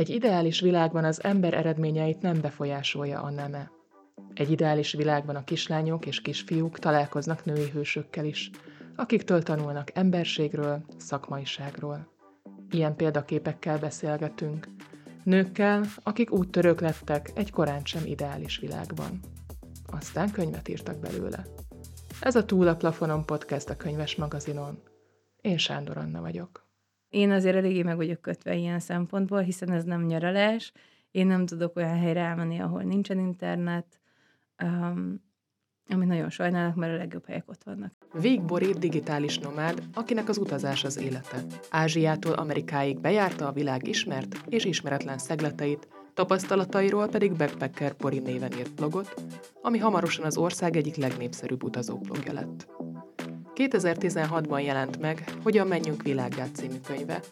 Egy ideális világban az ember eredményeit nem befolyásolja a neme. Egy ideális világban a kislányok és kisfiúk találkoznak női hősökkel is, akiktől tanulnak emberségről, szakmaiságról. Ilyen példaképekkel beszélgetünk. Nőkkel, akik úttörők lettek egy korán sem ideális világban. Aztán könyvet írtak belőle. Ez a Túl a plafonon podcast a könyves magazinon. Én Sándor Anna vagyok. Én azért eléggé meg vagyok kötve ilyen szempontból, hiszen ez nem nyaralás. Én nem tudok olyan helyre elmenni, ahol nincsen internet, um, amit nagyon sajnálok, mert a legjobb helyek ott vannak. Vég Bori digitális nomád, akinek az utazás az élete. Ázsiától Amerikáig bejárta a világ ismert és ismeretlen szegleteit, tapasztalatairól pedig Backpacker Bori néven írt blogot, ami hamarosan az ország egyik legnépszerűbb utazóblogja lett. 2016-ban jelent meg Hogyan menjünk világgá című könyve,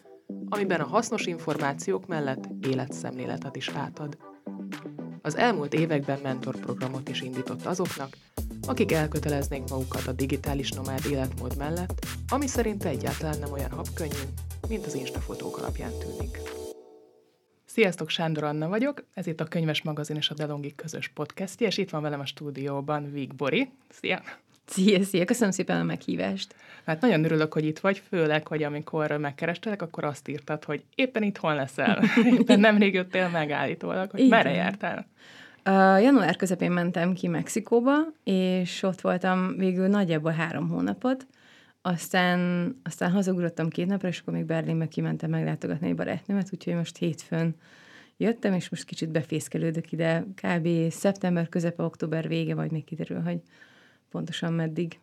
amiben a hasznos információk mellett életszemléletet is átad. Az elmúlt években mentorprogramot is indított azoknak, akik elköteleznék magukat a digitális nomád életmód mellett, ami szerint egyáltalán nem olyan habkönnyű, mint az instafotók alapján tűnik. Sziasztok, Sándor Anna vagyok, ez itt a Könyves Magazin és a Delongi közös podcastje, és itt van velem a stúdióban Vig Bori. Szia! Szia, szia, köszönöm szépen a meghívást. Hát nagyon örülök, hogy itt vagy, főleg, hogy amikor megkerestelek, akkor azt írtad, hogy éppen itthon leszel. éppen nemrég jöttél megállítólag, hogy Igen. merre jártál. Uh, január közepén mentem ki Mexikóba, és ott voltam végül nagyjából három hónapot. Aztán, aztán hazagugrottam két napra, és akkor még Berlinbe kimentem meglátogatni egy barátnőmet, úgyhogy most hétfőn jöttem, és most kicsit befészkelődök ide. Kb. szeptember közepe, október vége, vagy még kiderül, hogy pontosan meddig.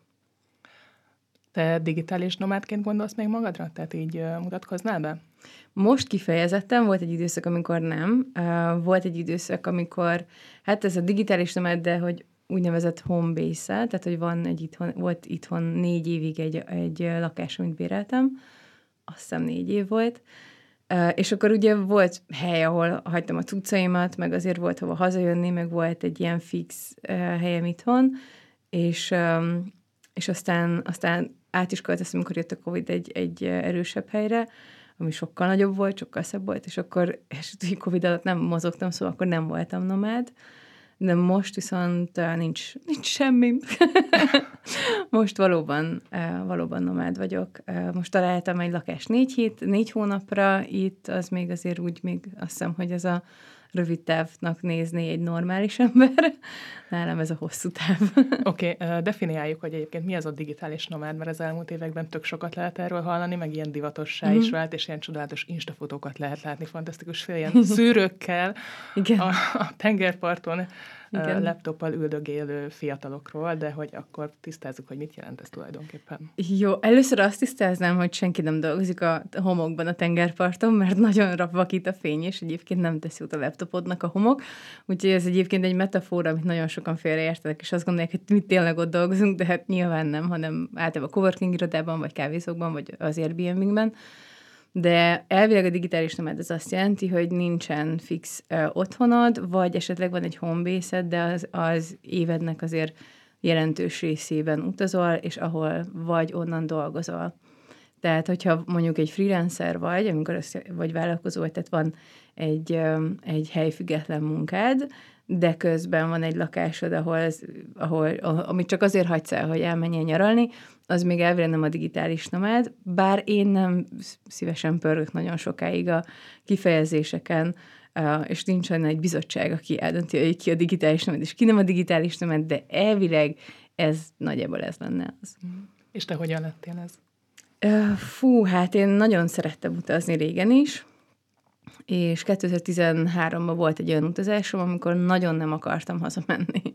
Te digitális nomádként gondolsz még magadra? Tehát így mutatkoznál be? Most kifejezetten volt egy időszak, amikor nem. Volt egy időszak, amikor, hát ez a digitális nomád, de hogy úgynevezett home base tehát hogy van egy itthon, volt itthon négy évig egy, egy lakás, amit béreltem, azt hiszem négy év volt, és akkor ugye volt hely, ahol hagytam a cuccaimat, meg azért volt hova hazajönni, meg volt egy ilyen fix helyem itthon, és, és aztán, aztán át is költöztem, amikor jött a Covid egy, egy erősebb helyre, ami sokkal nagyobb volt, sokkal szebb volt, és akkor és Covid alatt nem mozogtam, szóval akkor nem voltam nomád, de most viszont nincs, nincs semmi. most valóban, valóban nomád vagyok. Most találtam egy lakást négy hét, négy hónapra itt, az még azért úgy még azt hiszem, hogy ez a rövid távnak nézni egy normális ember. Nálam ez a hosszú táv. Oké, okay, definiáljuk, hogy egyébként mi az a digitális nomád, mert az elmúlt években tök sokat lehet erről hallani, meg ilyen divatossá mm-hmm. is vált, és ilyen csodálatos instafotókat lehet látni, fantasztikus fél ilyen szűrőkkel Igen. A, a tengerparton igen. laptoppal üldögélő fiatalokról, de hogy akkor tisztázzuk, hogy mit jelent ez tulajdonképpen. Jó, először azt tisztáznám, hogy senki nem dolgozik a homokban a tengerparton, mert nagyon vakít a fény, és egyébként nem teszi út a laptopodnak a homok, úgyhogy ez egyébként egy metafora, amit nagyon sokan félreértenek, és azt gondolják, hogy mi tényleg ott dolgozunk, de hát nyilván nem, hanem általában a coworking irodában, vagy kávézókban, vagy az Airbnb-ben, de elvileg a digitális nomád az azt jelenti, hogy nincsen fix uh, otthonod, vagy esetleg van egy homebase de az, az évednek azért jelentős részében utazol, és ahol vagy onnan dolgozol. Tehát, hogyha mondjuk egy freelancer vagy, amikor az, vagy vállalkozó vagy, tehát van egy, egy helyfüggetlen munkád, de közben van egy lakásod, ahol, az, ahol amit csak azért hagysz el, hogy elmenjen nyaralni, az még elvileg nem a digitális nomád, bár én nem szívesen pörgök nagyon sokáig a kifejezéseken, és nincsen egy bizottság, aki eldönti, hogy ki a digitális nomád, és ki nem a digitális nomád, de elvileg ez nagyjából ez lenne az. És te hogyan lettél ez? Fú, hát én nagyon szerettem utazni régen is, és 2013-ban volt egy olyan utazásom, amikor nagyon nem akartam hazamenni.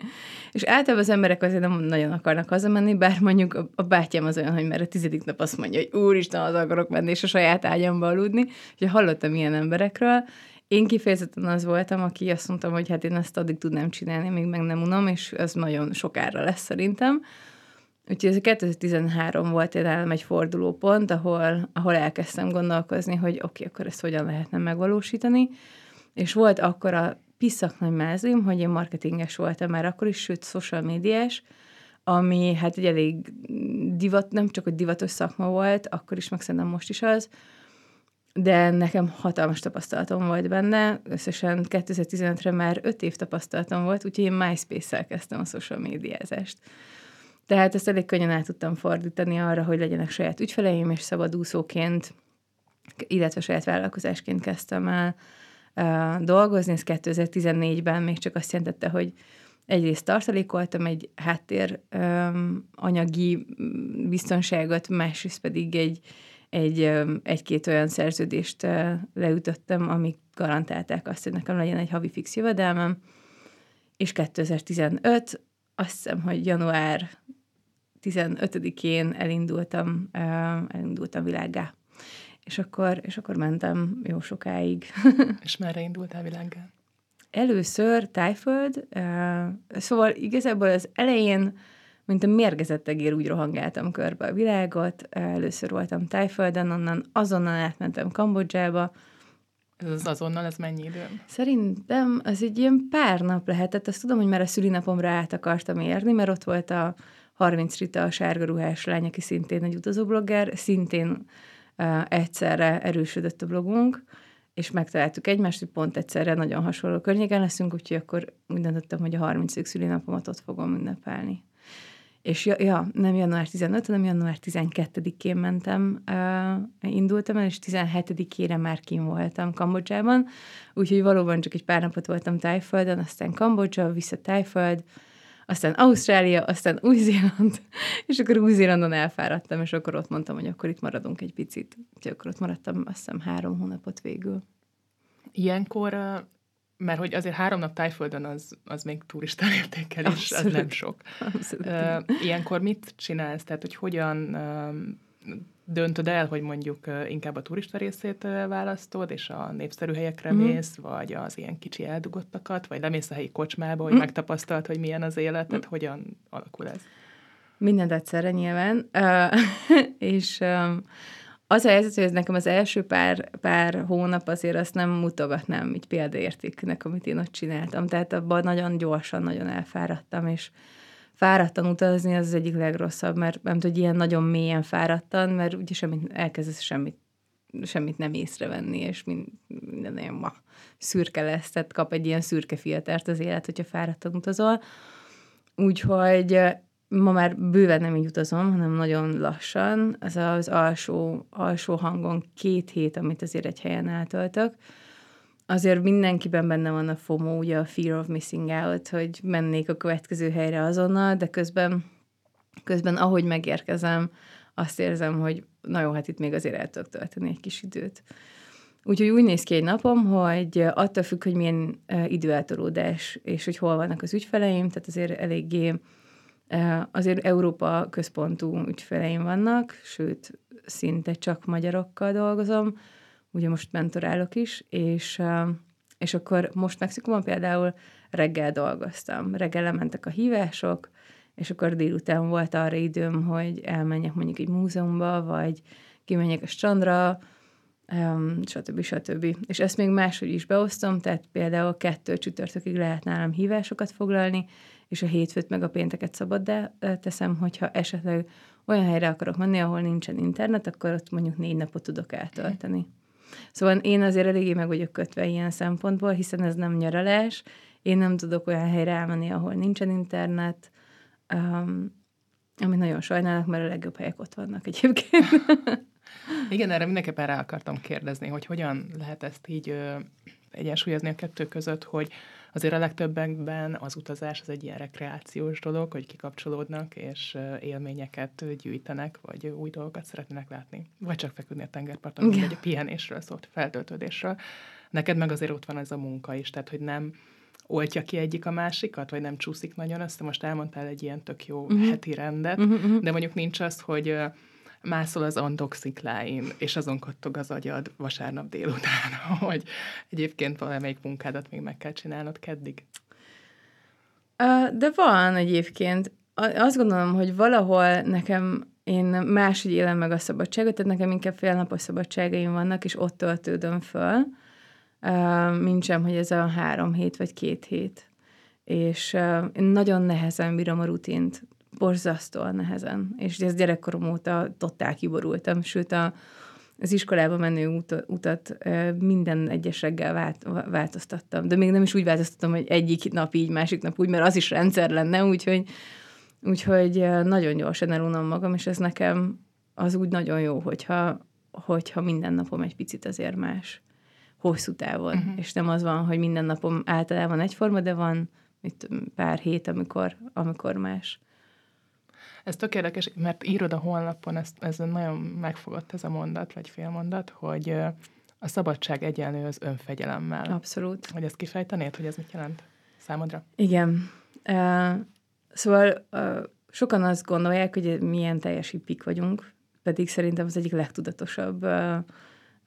És általában az emberek azért nem nagyon akarnak hazamenni, bár mondjuk a bátyám az olyan, hogy már a tizedik nap azt mondja, hogy úristen, az akarok menni, és a saját ágyamba aludni. Úgyhogy hallottam ilyen emberekről. Én kifejezetten az voltam, aki azt mondtam, hogy hát én ezt addig tudnám csinálni, még meg nem unom, és ez nagyon sokára lesz szerintem. Úgyhogy ez a 2013 volt egy nálam egy fordulópont, ahol, ahol elkezdtem gondolkozni, hogy oké, okay, akkor ezt hogyan lehetne megvalósítani. És volt akkor a piszak nagy mázlim, hogy én marketinges voltam már akkor is, sőt, social médiás, ami hát egy elég divat, nem csak hogy divatos szakma volt, akkor is, meg szerintem most is az, de nekem hatalmas tapasztalatom volt benne, összesen 2015-re már 5 év tapasztalatom volt, úgyhogy én MySpace-szel kezdtem a social médiázást. Tehát ezt elég könnyen át tudtam fordítani arra, hogy legyenek saját ügyfeleim, és szabadúszóként, illetve saját vállalkozásként kezdtem el uh, dolgozni. Ez 2014-ben még csak azt jelentette, hogy egyrészt tartalékoltam egy háttér um, anyagi biztonságot, másrészt pedig egy, egy, egy-két olyan szerződést uh, leütöttem, amik garantálták azt, hogy nekem legyen egy havi fix jövedelmem, és 2015, azt hiszem, hogy január 15-én elindultam, elindultam világgá. És akkor, és akkor mentem jó sokáig. és merre indultál világgá? Először Tájföld, szóval igazából az elején, mint a mérgezett egér, úgy rohangáltam körbe a világot. Először voltam Tájföldön, onnan azonnal átmentem Kambodzsába, ez az azonnal, ez mennyi idő? Szerintem az egy ilyen pár nap lehetett. Azt tudom, hogy már a szülinapomra át akartam érni, mert ott volt a 30 Rita, a sárga ruhás lány, aki szintén egy utazóblogger, szintén egyszerre erősödött a blogunk, és megtaláltuk egymást, hogy pont egyszerre nagyon hasonló környéken leszünk, úgyhogy akkor úgy döntöttem, hogy a 30. szülinapomat ott fogom ünnepelni. És ja, ja, nem január 15, hanem január 12-én mentem, uh, indultam el, és 17-ére már kim voltam Kambodzsában, úgyhogy valóban csak egy pár napot voltam Tájföldön, aztán Kambodzsa, vissza Tájföld, aztán Ausztrália, aztán Új-Zéland, és akkor Új-Zélandon elfáradtam, és akkor ott mondtam, hogy akkor itt maradunk egy picit. Úgyhogy akkor ott maradtam azt hiszem három hónapot végül. Ilyenkor, mert hogy azért három nap tájföldön az, az még turista értékelés, az nem sok. Abszolút. Ilyenkor mit csinálsz? Tehát, hogy hogyan döntöd el, hogy mondjuk inkább a turista részét választod, és a népszerű helyekre mm. mész, vagy az ilyen kicsi eldugottakat, vagy lemész a helyi kocsmába, hogy mm. megtapasztalt, hogy milyen az élet, tehát mm. hogyan alakul ez? Mindent egyszerre nyilván. és az a helyzet, hogy ez nekem az első pár, pár hónap azért azt nem mutogatnám így példaértéknek, amit én ott csináltam. Tehát abban nagyon gyorsan, nagyon elfáradtam, és fáradtan utazni az az egyik legrosszabb, mert nem tudod, ilyen nagyon mélyen fáradtan, mert ugye semmit, elkezdesz semmit, semmit nem észrevenni, és minden olyan ma szürke lesz, tehát kap egy ilyen szürke filtert az élet, hogyha fáradtan utazol. Úgyhogy ma már bőven nem így utazom, hanem nagyon lassan. Ez az alsó, alsó hangon két hét, amit azért egy helyen eltöltök, azért mindenkiben benne van a FOMO, ugye a fear of missing out, hogy mennék a következő helyre azonnal, de közben, közben ahogy megérkezem, azt érzem, hogy na jó, hát itt még azért el tudok tölteni egy kis időt. Úgyhogy úgy néz ki egy napom, hogy attól függ, hogy milyen időeltolódás, és hogy hol vannak az ügyfeleim, tehát azért eléggé azért Európa központú ügyfeleim vannak, sőt, szinte csak magyarokkal dolgozom, ugye most mentorálok is, és, és akkor most Mexikóban például reggel dolgoztam. Reggel lementek a hívások, és akkor délután volt arra időm, hogy elmenjek mondjuk egy múzeumba, vagy kimenjek a strandra, stb. stb. És ezt még máshogy is beosztom, tehát például kettő csütörtökig lehet nálam hívásokat foglalni, és a hétfőt meg a pénteket szabad, de teszem, hogyha esetleg olyan helyre akarok menni, ahol nincsen internet, akkor ott mondjuk négy napot tudok eltölteni. Szóval én azért eléggé meg vagyok kötve ilyen szempontból, hiszen ez nem nyaralás, én nem tudok olyan helyre elmenni, ahol nincsen internet, um, amit nagyon sajnálok, mert a legjobb helyek ott vannak egyébként. Igen, erre mindenképpen rá akartam kérdezni, hogy hogyan lehet ezt így ö, egyensúlyozni a kettő között, hogy azért a legtöbbekben az utazás az egy ilyen rekreációs dolog, hogy kikapcsolódnak, és élményeket gyűjtenek, vagy új dolgokat szeretnének látni. Vagy csak feküdni a tengerparton, vagy egy pihenésről szólt, feltöltődésről. Neked meg azért ott van ez a munka is, tehát hogy nem oltja ki egyik a másikat, vagy nem csúszik nagyon össze. Most elmondtál egy ilyen tök jó uh-huh. heti rendet, uh-huh. de mondjuk nincs az, hogy mászol az andok szikláin, és azon kattog az agyad vasárnap délután, hogy egyébként valamelyik munkádat még meg kell csinálnod keddig. De van egyébként. Azt gondolom, hogy valahol nekem én máshogy élem meg a szabadságot, tehát nekem inkább félnapos szabadságaim vannak, és ott töltődöm föl, mint sem, hogy ez a három hét vagy két hét. És én nagyon nehezen bírom a rutint borzasztóan nehezen. És ez gyerekkorom óta totál kiborultam, sőt a, az iskolába menő ut- utat minden egyes reggel vált, változtattam. De még nem is úgy változtattam, hogy egyik nap így, másik nap úgy, mert az is rendszer lenne, úgyhogy, úgyhogy nagyon gyorsan elunom magam, és ez nekem az úgy nagyon jó, hogyha, hogyha minden napom egy picit azért más hosszú távon, uh-huh. és nem az van, hogy minden napom általában egyforma, de van mit, pár hét, amikor, amikor más. Ez tök érdekes, mert írod a honlapon, ez, ez nagyon megfogott ez a mondat, vagy félmondat, hogy a szabadság egyenlő az önfegyelemmel. Abszolút. Hogy ezt kifejtenéd, hogy ez mit jelent számodra? Igen. Uh, szóval uh, sokan azt gondolják, hogy milyen teljes hippik vagyunk, pedig szerintem az egyik legtudatosabb uh,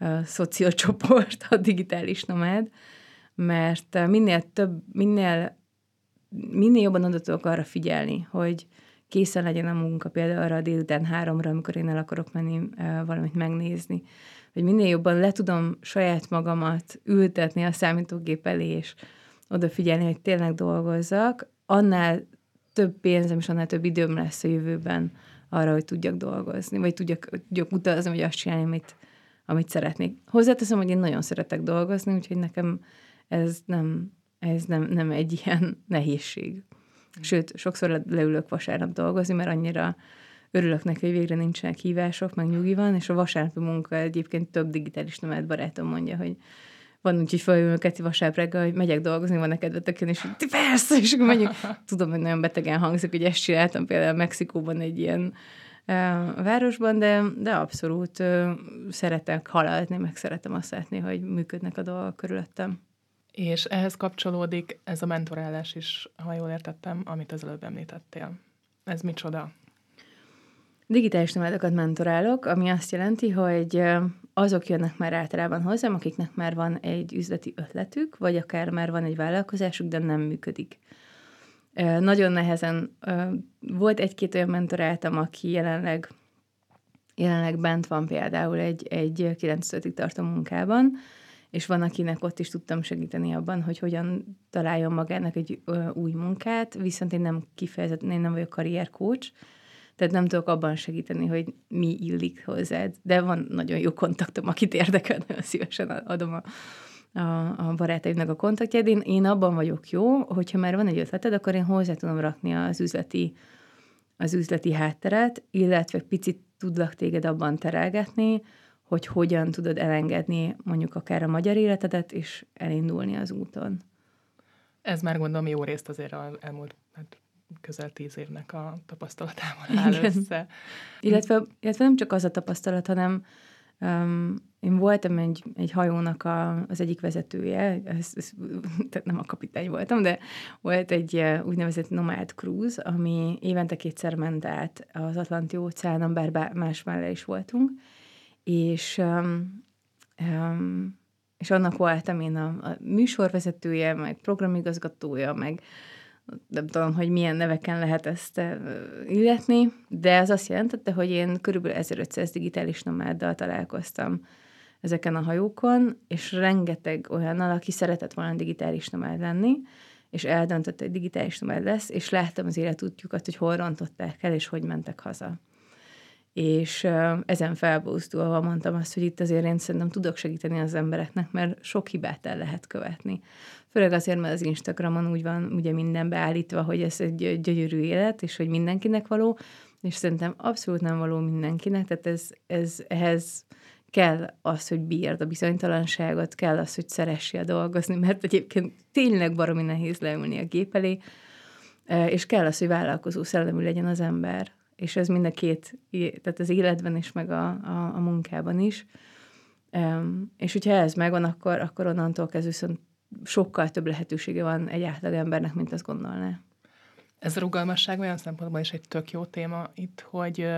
uh, szociocsoport a digitális nomád, mert uh, minél több, minél, minél jobban adatok arra figyelni, hogy készen legyen a munka, például arra a délután háromra, amikor én el akarok menni valamit megnézni, hogy minél jobban le tudom saját magamat ültetni a számítógép elé, és odafigyelni, hogy tényleg dolgozzak, annál több pénzem és annál több időm lesz a jövőben arra, hogy tudjak dolgozni, vagy tudjak, tudjak utazni, vagy azt csinálni, amit, amit szeretnék. Hozzáteszem, hogy én nagyon szeretek dolgozni, úgyhogy nekem ez nem, ez nem, nem egy ilyen nehézség. Sőt, sokszor leülök vasárnap dolgozni, mert annyira örülök neki, hogy végre nincsenek hívások, meg nyugi van, és a vasárnapi munka egyébként több digitális nomád barátom mondja, hogy van úgy, hogy feljövünk Keti vasárnap reggel, hogy megyek dolgozni, van neked veteken, és hogy persze, és akkor megyünk. Tudom, hogy nagyon betegen hangzik, hogy ezt csináltam például Mexikóban egy ilyen uh, városban, de, de abszolút szeretek haladni, meg szeretem azt látni, hogy működnek a dolgok körülöttem. És ehhez kapcsolódik ez a mentorálás is, ha jól értettem, amit az előbb említettél. Ez micsoda? Digitális nomádokat mentorálok, ami azt jelenti, hogy azok jönnek már általában hozzám, akiknek már van egy üzleti ötletük, vagy akár már van egy vállalkozásuk, de nem működik. Nagyon nehezen volt egy-két olyan mentoráltam, aki jelenleg, jelenleg bent van például egy, egy 9 tartó munkában, és van, akinek ott is tudtam segíteni abban, hogy hogyan találjon magának egy új munkát, viszont én nem kifejezetten, én nem vagyok karriercoach, tehát nem tudok abban segíteni, hogy mi illik hozzád. De van nagyon jó kontaktom, akit érdekel, nagyon szívesen adom a, a, a barátaimnak a kontaktját. Én, én abban vagyok jó, hogyha már van egy ötleted, akkor én hozzá tudom rakni az üzleti, az üzleti hátteret, illetve picit tudlak téged abban terelgetni, hogy hogyan tudod elengedni mondjuk akár a magyar életedet, és elindulni az úton. Ez már gondolom jó részt azért az elmúlt hát közel tíz évnek a tapasztalatával áll Igen. össze. Illetve, illetve nem csak az a tapasztalat, hanem um, én voltam egy, egy hajónak a, az egyik vezetője, ez, ez, tehát nem a kapitány voltam, de volt egy uh, úgynevezett nomád cruise, ami évente kétszer ment át az Atlanti óceánon, bár más mellé is voltunk, és és annak voltam én a, a műsorvezetője, meg programigazgatója, meg nem tudom, hogy milyen neveken lehet ezt illetni, de ez azt jelentette, hogy én körülbelül 1500 digitális nomáddal találkoztam ezeken a hajókon, és rengeteg olyannal, aki szeretett volna digitális nomád lenni, és eldöntött, hogy digitális nomád lesz, és láttam az életútjukat, hogy hol rontották el, és hogy mentek haza. És ezen felbúzdulva mondtam azt, hogy itt azért én szerintem tudok segíteni az embereknek, mert sok hibát el lehet követni. Főleg azért, mert az Instagramon úgy van ugye minden beállítva, hogy ez egy gyönyörű élet, és hogy mindenkinek való, és szerintem abszolút nem való mindenkinek, tehát ez, ez ehhez kell az, hogy bírd a bizonytalanságot, kell az, hogy a dolgozni, mert egyébként tényleg baromi nehéz leülni a gép elé, és kell az, hogy vállalkozó szellemű legyen az ember. És ez mind a két, tehát az életben is, meg a, a, a munkában is. És hogyha ez megvan, akkor, akkor onnantól kezdve viszont sokkal több lehetősége van egy átlag embernek, mint azt gondolná. Ez a rugalmasság olyan szempontból is egy tök jó téma itt, hogy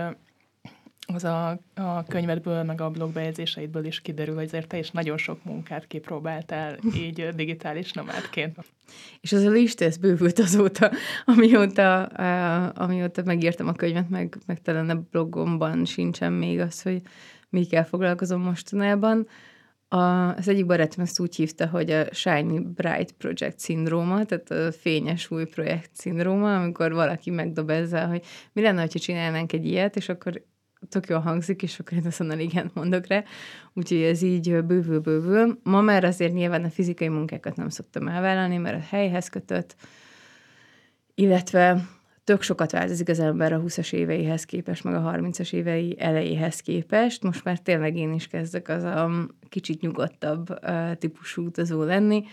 az a, a könyvedből, meg a blogbejegyzéseidből is kiderül, hogy azért te is nagyon sok munkát kipróbáltál így digitális nomádként. És az a lista, ez bővült azóta, amióta, amióta megírtam a könyvet, meg, meg talán a blogomban sincsen még az, hogy mikkel foglalkozom mostanában. A, az egyik barátom ezt úgy hívta, hogy a Shiny Bright Project szindróma, tehát a fényes új projekt szindróma, amikor valaki megdob ezzel, hogy mi lenne, ha csinálnánk egy ilyet, és akkor tök jól hangzik, és akkor én azonnal igen mondok rá. Úgyhogy ez így bővül-bővül. Ma már azért nyilván a fizikai munkákat nem szoktam elvállalni, mert a helyhez kötött, illetve tök sokat változik az ember a 20-as éveihez képest, meg a 30-as évei elejéhez képest. Most már tényleg én is kezdek az a kicsit nyugodtabb típusú utazó lenni,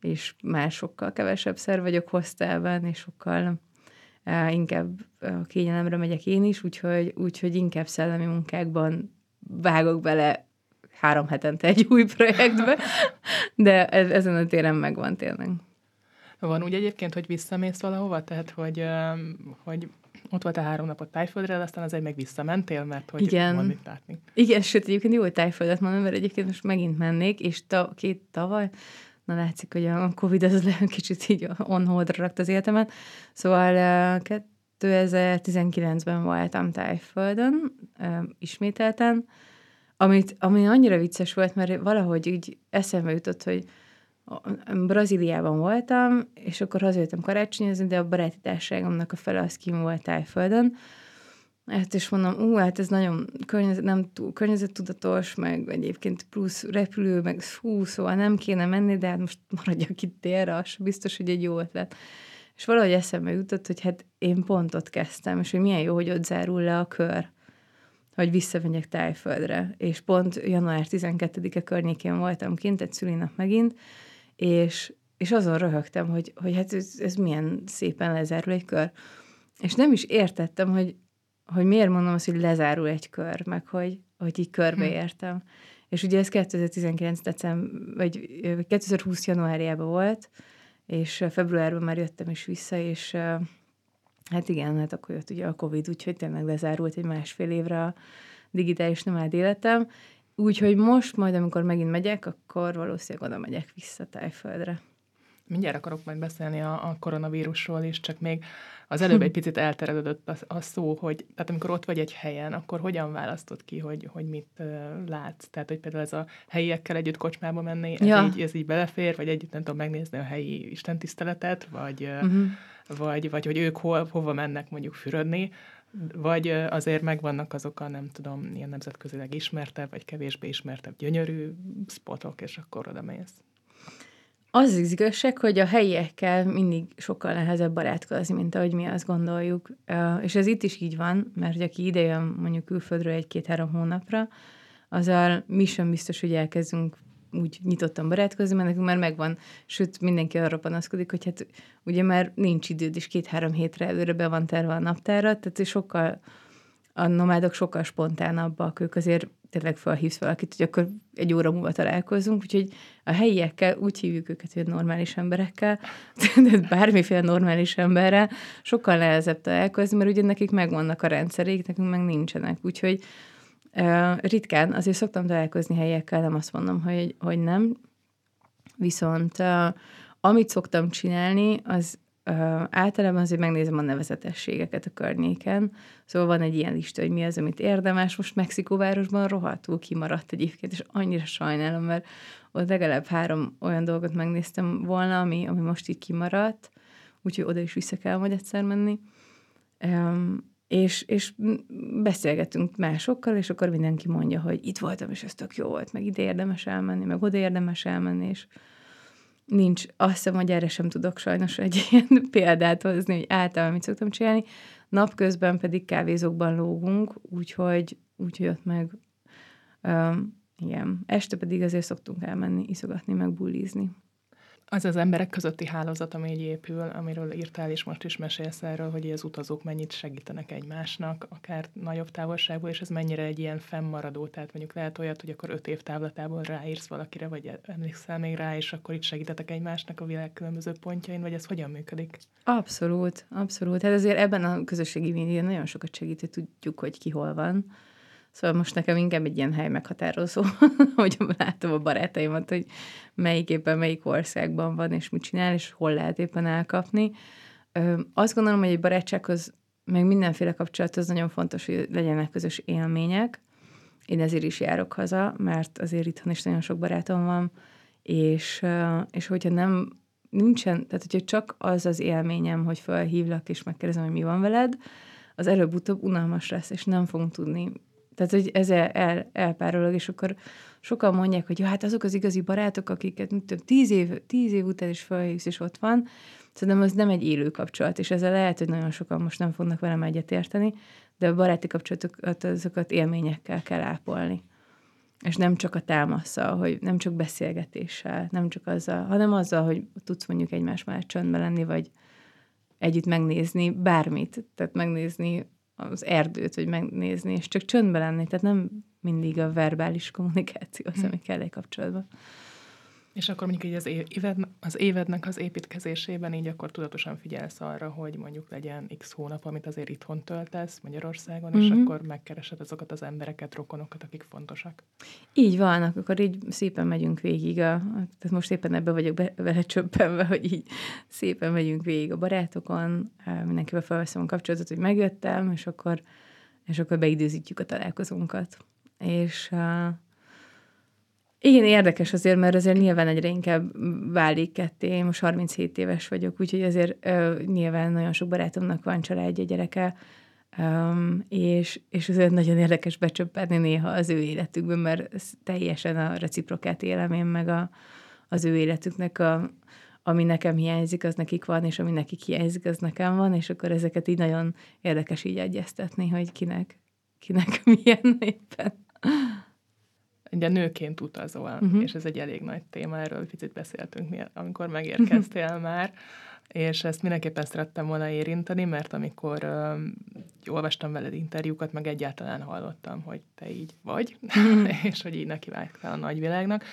és már sokkal kevesebb szer vagyok hostelben, és sokkal inkább a kényelemre megyek én is, úgyhogy, úgyhogy inkább szellemi munkákban vágok bele három hetente egy új projektbe, de ez, ezen a téren megvan tényleg. Van úgy egyébként, hogy visszamész valahova? Tehát, hogy, hogy ott volt a három napot tájföldre, aztán azért meg visszamentél, mert hogy Igen. van mit látni. Igen, sőt, egyébként jó, hogy tájföldet mondom, mert egyébként most megint mennék, és ta, két tavaly, na látszik, hogy a Covid az le kicsit így on hold rakta az életemet. Szóval 2019-ben voltam tájföldön, ismételten, amit, ami annyira vicces volt, mert valahogy így eszembe jutott, hogy Brazíliában voltam, és akkor hazajöttem karácsonyozni, de a baráti társágomnak a fele az kim volt tájföldön. Hát és mondom, ú, hát ez nagyon környezet, nem túl környezettudatos, meg egyébként plusz repülő, meg hú, szóval nem kéne menni, de hát most maradjak itt délre, az biztos, hogy egy jó ötlet. És valahogy eszembe jutott, hogy hát én pont ott kezdtem, és hogy milyen jó, hogy ott zárul le a kör, hogy visszamegyek tájföldre. És pont január 12-e környékén voltam kint, egy szülinap megint, és, és azon röhögtem, hogy, hogy hát ez, ez milyen szépen lezárul egy kör. És nem is értettem, hogy, hogy miért mondom azt, hogy lezárul egy kör, meg hogy, hogy így körbeértem. Hm. És ugye ez 2019 december, vagy 2020 januárjában volt, és februárban már jöttem is vissza, és hát igen, hát akkor jött ugye a Covid, úgyhogy tényleg lezárult egy másfél évre a digitális nomád életem, Úgyhogy most majd, amikor megint megyek, akkor valószínűleg oda megyek vissza Tájföldre. Mindjárt akarok majd beszélni a, a koronavírusról is, csak még az előbb egy picit elterelődött a, a szó, hogy tehát amikor ott vagy egy helyen, akkor hogyan választod ki, hogy, hogy mit uh, látsz? Tehát, hogy például ez a helyiekkel együtt kocsmába menni, ez, ja. így, ez így belefér, vagy együtt nem tudom megnézni a helyi istentiszteletet, vagy, uh-huh. vagy, vagy hogy ők hol, hova mennek mondjuk fürödni, vagy azért megvannak azok a, nem tudom, ilyen nemzetközileg ismertebb, vagy kevésbé ismertebb gyönyörű spotok, és akkor oda mész. Az az igazság, hogy a helyiekkel mindig sokkal nehezebb barátkozni, mint ahogy mi azt gondoljuk. És ez itt is így van, mert aki ide mondjuk külföldről egy-két-három hónapra, azzal mi sem biztos, hogy elkezdünk úgy nyitottan barátkozni, mert nekünk már megvan, sőt, mindenki arra panaszkodik, hogy hát ugye már nincs időd, és két-három hétre előre be van terve a naptára, tehát sokkal, a nomádok sokkal spontánabbak, ők azért tényleg felhívsz valakit, hogy akkor egy óra múlva találkozunk, úgyhogy a helyiekkel úgy hívjuk őket, hogy normális emberekkel, de bármiféle normális emberrel sokkal nehezebb találkozni, mert ugye nekik megvannak a rendszerék, nekünk meg nincsenek, úgyhogy ritkán, azért szoktam találkozni helyekkel, nem azt mondom, hogy, hogy nem. Viszont amit szoktam csinálni, az általában azért megnézem a nevezetességeket a környéken. Szóval van egy ilyen lista, hogy mi az, amit érdemes. Most Mexikóvárosban rohadtul kimaradt egyébként, és annyira sajnálom, mert ott legalább három olyan dolgot megnéztem volna, ami, ami most így kimaradt, úgyhogy oda is vissza kell majd egyszer menni. Um, és, és beszélgetünk másokkal, és akkor mindenki mondja, hogy itt voltam, és ez tök jó volt, meg ide érdemes elmenni, meg oda érdemes elmenni, és nincs, azt hiszem, hogy erre sem tudok sajnos egy ilyen példát hozni, hogy általában mit szoktam csinálni. Napközben pedig kávézókban lógunk, úgyhogy, úgyhogy ott meg um, igen. Este pedig azért szoktunk elmenni, iszogatni, meg bulizni az az emberek közötti hálózat, ami így épül, amiről írtál, és most is mesélsz erről, hogy az utazók mennyit segítenek egymásnak, akár nagyobb távolságból, és ez mennyire egy ilyen fennmaradó, tehát mondjuk lehet olyat, hogy akkor öt év távlatából ráírsz valakire, vagy emlékszel még rá, és akkor itt segítetek egymásnak a világ különböző pontjain, vagy ez hogyan működik? Abszolút, abszolút. Hát azért ebben a közösségi média nagyon sokat segít, tudjuk, hogy ki hol van Szóval most nekem inkább egy ilyen hely meghatározó, hogy látom a barátaimat, hogy melyik éppen melyik országban van, és mit csinál, és hol lehet éppen elkapni. Ö, azt gondolom, hogy egy barátsághoz, meg mindenféle kapcsolathoz nagyon fontos, hogy legyenek közös élmények. Én ezért is járok haza, mert azért itthon is nagyon sok barátom van, és, és hogyha nem nincsen, tehát hogyha csak az az élményem, hogy felhívlak és megkérdezem, hogy mi van veled, az előbb-utóbb unalmas lesz, és nem fogunk tudni Tehát, hogy ez el, el, elpárolog, és akkor sokan mondják, hogy jó, hát azok az igazi barátok, akiket több tíz év, tíz év után is felhívsz, és ott van, szerintem az nem egy élő kapcsolat, és ezzel lehet, hogy nagyon sokan most nem fognak velem egyetérteni, de a baráti kapcsolatokat, azokat élményekkel kell ápolni. És nem csak a támaszsal, hogy nem csak beszélgetéssel, nem csak azzal, hanem azzal, hogy tudsz mondjuk egymás mellett csöndben lenni, vagy együtt megnézni bármit, tehát megnézni az erdőt, vagy megnézni, és csak csöndben lenni, tehát nem mindig a verbális kommunikáció az, ami kell egy kapcsolatban. És akkor mondjuk így az, éved, az évednek az építkezésében így akkor tudatosan figyelsz arra, hogy mondjuk legyen x hónap, amit azért itthon töltesz Magyarországon, mm-hmm. és mhm. akkor megkeresed azokat az embereket, rokonokat, akik fontosak. Így van, akkor így szépen megyünk végig. A, tehát most éppen ebbe vagyok be, vele csöppenve, hogy így szépen megyünk végig a barátokon, mindenkivel felveszem a kapcsolatot, hogy megjöttem, és akkor, és akkor beidőzítjük a találkozónkat. És igen, érdekes azért, mert azért nyilván egyre inkább válik ketté. Én most 37 éves vagyok, úgyhogy azért ö, nyilván nagyon sok barátomnak van családja, gyereke, um, és, és azért nagyon érdekes becsöppenni néha az ő életükben, mert teljesen a reciprokát élem én meg a, az ő életüknek a, ami nekem hiányzik, az nekik van, és ami nekik hiányzik, az nekem van, és akkor ezeket így nagyon érdekes így egyeztetni, hogy kinek, kinek milyen éppen ugye nőként utazol, uh-huh. és ez egy elég nagy téma, erről picit beszéltünk, amikor megérkeztél uh-huh. már, és ezt mindenképpen szerettem volna érinteni, mert amikor uh, olvastam veled interjúkat, meg egyáltalán hallottam, hogy te így vagy, uh-huh. és hogy így neki vágtál a nagyvilágnak,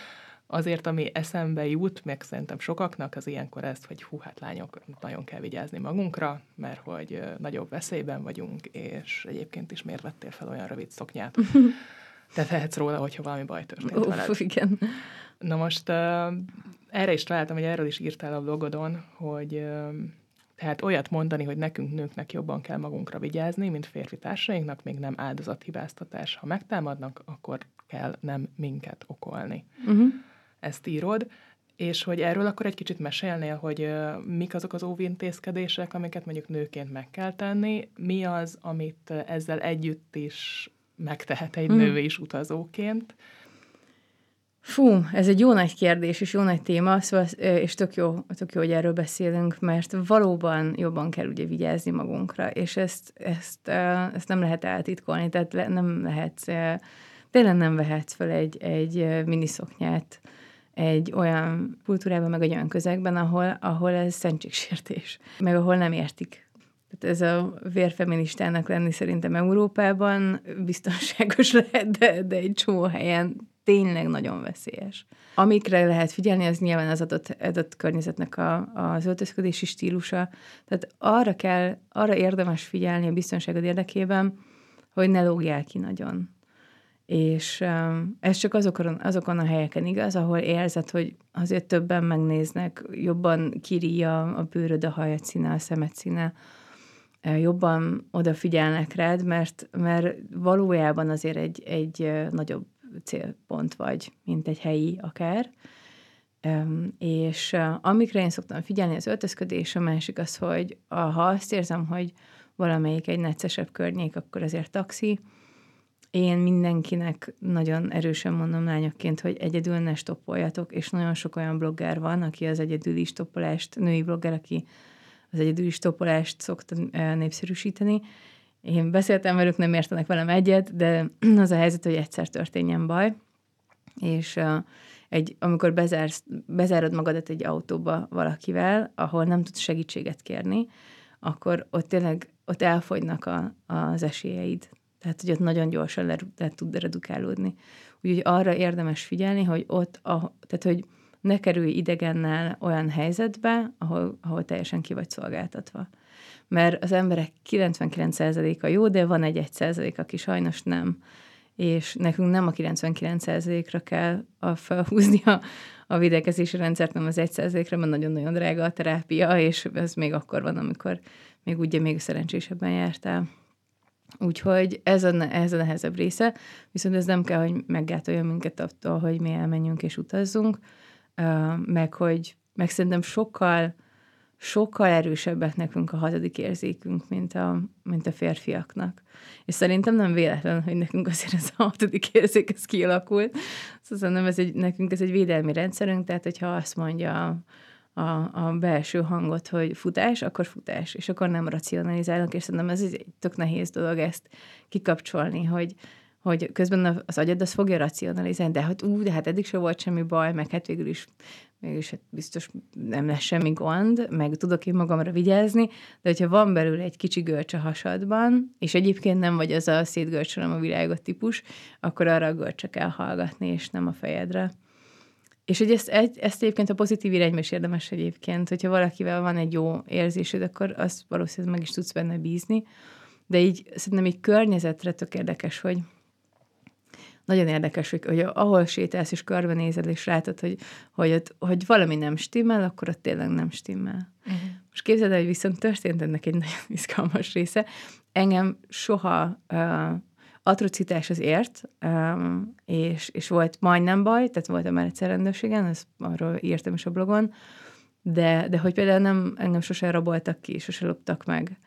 azért, ami eszembe jut, meg szerintem sokaknak, az ilyenkor ezt, hogy hú, hát lányok, nagyon kell vigyázni magunkra, mert hogy nagyobb veszélyben vagyunk, és egyébként is miért vettél fel olyan rövid szoknyát. te tehetsz róla, hogyha valami baj történt Uf, veled. igen. Na most uh, erre is találtam, hogy erről is írtál a blogodon, hogy uh, tehát olyat mondani, hogy nekünk nőknek jobban kell magunkra vigyázni, mint férfi társainknak, még nem áldozathibáztatás. Ha megtámadnak, akkor kell nem minket okolni. Uh-huh. Ezt írod, és hogy erről akkor egy kicsit mesélnél, hogy uh, mik azok az óvintézkedések, amiket mondjuk nőként meg kell tenni, mi az, amit ezzel együtt is megtehet egy hmm. nő is utazóként? Fú, ez egy jó nagy kérdés, és jó nagy téma, szóval, és tök jó, tök jó, hogy erről beszélünk, mert valóban jobban kell ugye vigyázni magunkra, és ezt, ezt, ezt nem lehet eltitkolni, tehát nem lehet, tényleg nem vehetsz fel egy, egy miniszoknyát egy olyan kultúrában, meg egy olyan közegben, ahol, ahol ez szentségsértés, meg ahol nem értik tehát ez a vérfeministának lenni szerintem Európában biztonságos lehet, de, de egy csomó helyen tényleg nagyon veszélyes. Amikre lehet figyelni, az nyilván az adott, adott környezetnek a, az öltözködési stílusa. Tehát arra kell, arra érdemes figyelni a biztonságod érdekében, hogy ne lógjál ki nagyon. És um, ez csak azokon, azokon a helyeken igaz, ahol érzed, hogy azért többen megnéznek, jobban kiríja a bőröd, a hajad színe, a szemed színe, jobban odafigyelnek rád, mert, mert valójában azért egy, egy nagyobb célpont vagy, mint egy helyi akár. És amikre én szoktam figyelni, az öltözködés, a másik az, hogy ha azt érzem, hogy valamelyik egy neccesebb környék, akkor azért taxi. Én mindenkinek nagyon erősen mondom lányokként, hogy egyedül ne stoppoljatok, és nagyon sok olyan blogger van, aki az egyedüli stoppolást, női blogger, aki az egyedüli stoppolást szokta népszerűsíteni. Én beszéltem velük, nem értenek velem egyet, de az a helyzet, hogy egyszer történjen baj, és egy, amikor bezársz, bezárod magadat egy autóba valakivel, ahol nem tudsz segítséget kérni, akkor ott tényleg ott elfogynak a, az esélyeid. Tehát, hogy ott nagyon gyorsan le, le tud redukálódni. Úgyhogy arra érdemes figyelni, hogy ott, a, tehát, hogy ne kerülj idegennel olyan helyzetbe, ahol, ahol teljesen ki vagy szolgáltatva. Mert az emberek 99%-a jó, de van egy 1%, aki sajnos nem. És nekünk nem a 99%-ra kell a felhúzni a, a videkezési rendszert, nem az 1%-ra, mert nagyon-nagyon drága a terápia, és ez még akkor van, amikor még ugye még szerencsésebben jártál. Úgyhogy ez a, ez a nehezebb része, viszont ez nem kell, hogy meggátoljon minket attól, hogy mi elmenjünk és utazzunk, meg hogy meg szerintem sokkal, sokkal erősebbek nekünk a hatodik érzékünk, mint a, mint a férfiaknak. És szerintem nem véletlen, hogy nekünk azért ez a hatodik érzék ez kialakult. Szóval nem ez egy, nekünk ez egy védelmi rendszerünk, tehát hogyha azt mondja a, a belső hangot, hogy futás, akkor futás, és akkor nem racionalizálunk, és szerintem ez egy tök nehéz dolog ezt kikapcsolni, hogy, hogy közben az agyad az fogja racionalizálni, de hát ú, de hát eddig se volt semmi baj, meg hát végül is mégis hát biztos nem lesz semmi gond, meg tudok én magamra vigyázni, de hogyha van belül egy kicsi görcs a hasadban, és egyébként nem vagy az a szétgörcsölöm a világot típus, akkor arra a görcsre kell hallgatni, és nem a fejedre. És hogy ezt, ezt egyébként a pozitív irányba is érdemes egyébként, hogyha valakivel van egy jó érzésed, akkor azt valószínűleg meg is tudsz benne bízni, de így szerintem így környezetre tök érdekes, hogy nagyon érdekes, hogy, hogy ahol sétálsz és körbenézed, és látod, hogy, hogy, ott, hogy valami nem stimmel, akkor ott tényleg nem stimmel. Uh-huh. Most képzeld el, hogy viszont történt ennek egy nagyon izgalmas része. Engem soha uh, atrocitás az ért, um, és, és volt majdnem baj, tehát voltam már egyszer rendőrségen, ezt arról írtam is a blogon, de, de hogy például nem, engem sose raboltak ki, sose loptak meg.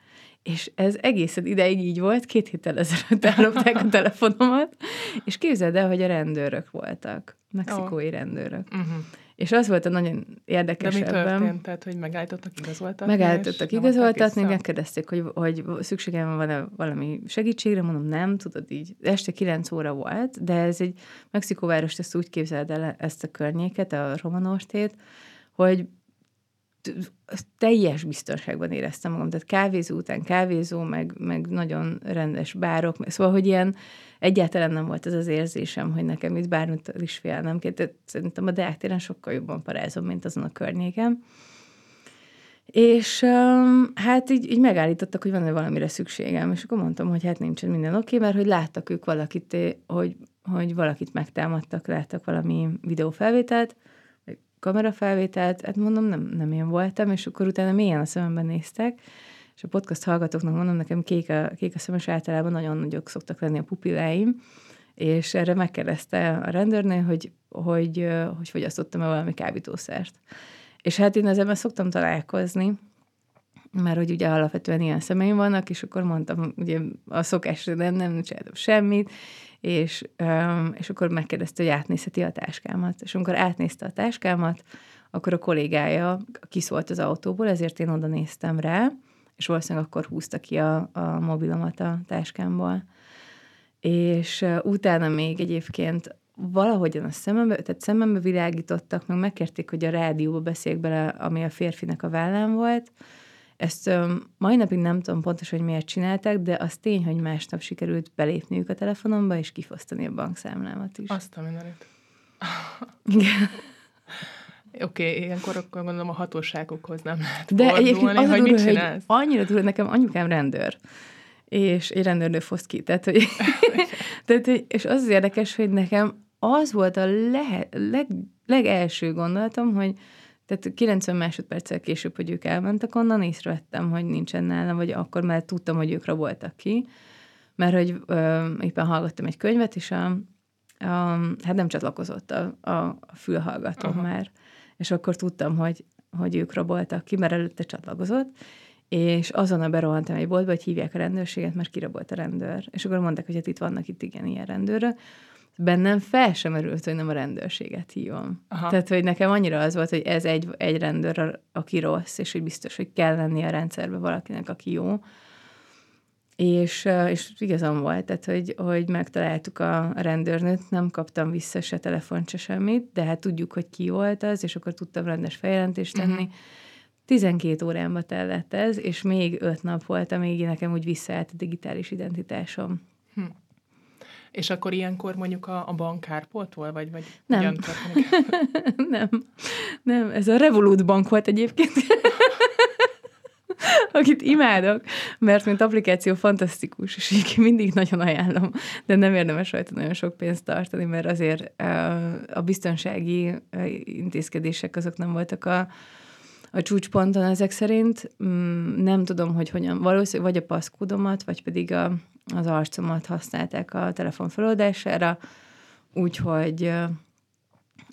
És ez egészen ideig így volt, két héttel ezelőtt ellopták a telefonomat, és képzeld el, hogy a rendőrök voltak, mexikói oh. rendőrök. Uh-huh. És az volt a nagyon érdekes De mi történt? Tehát, hogy megállítottak igazoltatni? Megállítottak igazoltatni, megkérdezték, hogy, hogy szükségem van-e valami segítségre, mondom, nem, tudod így. Este kilenc óra volt, de ez egy Mexikóvárost, ezt úgy képzeld el ezt a környéket, a Romanostét, hogy teljes biztonságban éreztem magam, tehát kávézó után kávézó, meg, meg nagyon rendes bárok, szóval, hogy ilyen egyáltalán nem volt ez az érzésem, hogy nekem itt bármit is félnem kell. Tehát szerintem a Deák téren sokkal jobban parázom, mint azon a környéken. És um, hát így, így megállítottak, hogy van-e valamire szükségem, és akkor mondtam, hogy hát nincsen minden oké, mert hogy láttak ők valakit, hogy, hogy valakit megtámadtak, láttak valami videófelvételt, kamerafelvételt, hát mondom, nem, nem én voltam, és akkor utána mélyen a szememben néztek, és a podcast hallgatóknak mondom, nekem kék a, kék a szemes általában nagyon nagyok szoktak lenni a pupilláim, és erre megkérdezte a rendőrnél, hogy hogy, hogy fogyasztottam-e valami kábítószert. És hát én ezzel szoktam találkozni, mert hogy ugye alapvetően ilyen szemeim vannak, és akkor mondtam, ugye a szokás nem, nem csináltam semmit, és, és akkor megkérdezte, hogy átnézheti a táskámat. És amikor átnézte a táskámat, akkor a kollégája kiszólt az autóból, ezért én oda néztem rá, és valószínűleg akkor húzta ki a, a mobilomat a táskámból. És utána még egyébként valahogyan a szemembe, tehát szemembe világítottak, meg megkérték, hogy a rádióba beszéljek bele, ami a férfinek a vállán volt, ezt um, mai napig nem tudom pontosan, hogy miért csinálták, de az tény, hogy másnap sikerült belépniük a telefonomba, és kifosztani a bankszámlámat is. Azt a mindenit. Igen. Oké, okay, ilyenkor akkor gondolom a hatóságokhoz nem lehet De fordulni, egyébként az hogy durva, mit csinálsz? Hogy annyira durva, nekem anyukám rendőr, és egy rendőrnő foszt ki. Tehát, hogy, tehát, hogy, és az az érdekes, hogy nekem az volt a lehe, leg, legelső gondolatom, hogy tehát 90 másodperccel később, hogy ők elmentek onnan, észrevettem, hogy nincsen nálam, vagy akkor már tudtam, hogy ők raboltak ki, mert hogy ö, éppen hallgattam egy könyvet, és a, a, hát nem csatlakozott a, a, a fülhallgató Aha. már, és akkor tudtam, hogy, hogy ők raboltak ki, mert előtte csatlakozott, és azon a berohantam egy boltba, hogy hívják a rendőrséget, mert kirabolt a rendőr. És akkor mondták, hogy hát itt vannak itt igen ilyen rendőrök, bennem fel sem merült, hogy nem a rendőrséget hívom. Aha. Tehát, hogy nekem annyira az volt, hogy ez egy, egy rendőr, aki rossz, és hogy biztos, hogy kell lenni a rendszerbe valakinek, aki jó. És, és igazam volt, tehát, hogy, hogy megtaláltuk a rendőrnőt, nem kaptam vissza se telefont, se semmit, de hát tudjuk, hogy ki volt az, és akkor tudtam rendes feljelentést tenni. Uh-huh. 12 órámba tellett ez, és még öt nap volt, amíg nekem úgy visszaállt a digitális identitásom. És akkor ilyenkor mondjuk a, a bankárpótól, vagy, vagy nem. nem. Nem, ez a Revolut bank volt egyébként. akit imádok, mert mint applikáció fantasztikus, és így mindig nagyon ajánlom, de nem érdemes rajta nagyon sok pénzt tartani, mert azért a biztonsági intézkedések azok nem voltak a, a csúcsponton ezek szerint. Mm, nem tudom, hogy hogyan, valószínűleg vagy a paszkódomat, vagy pedig a, az arcomat használták a telefon feloldására, úgyhogy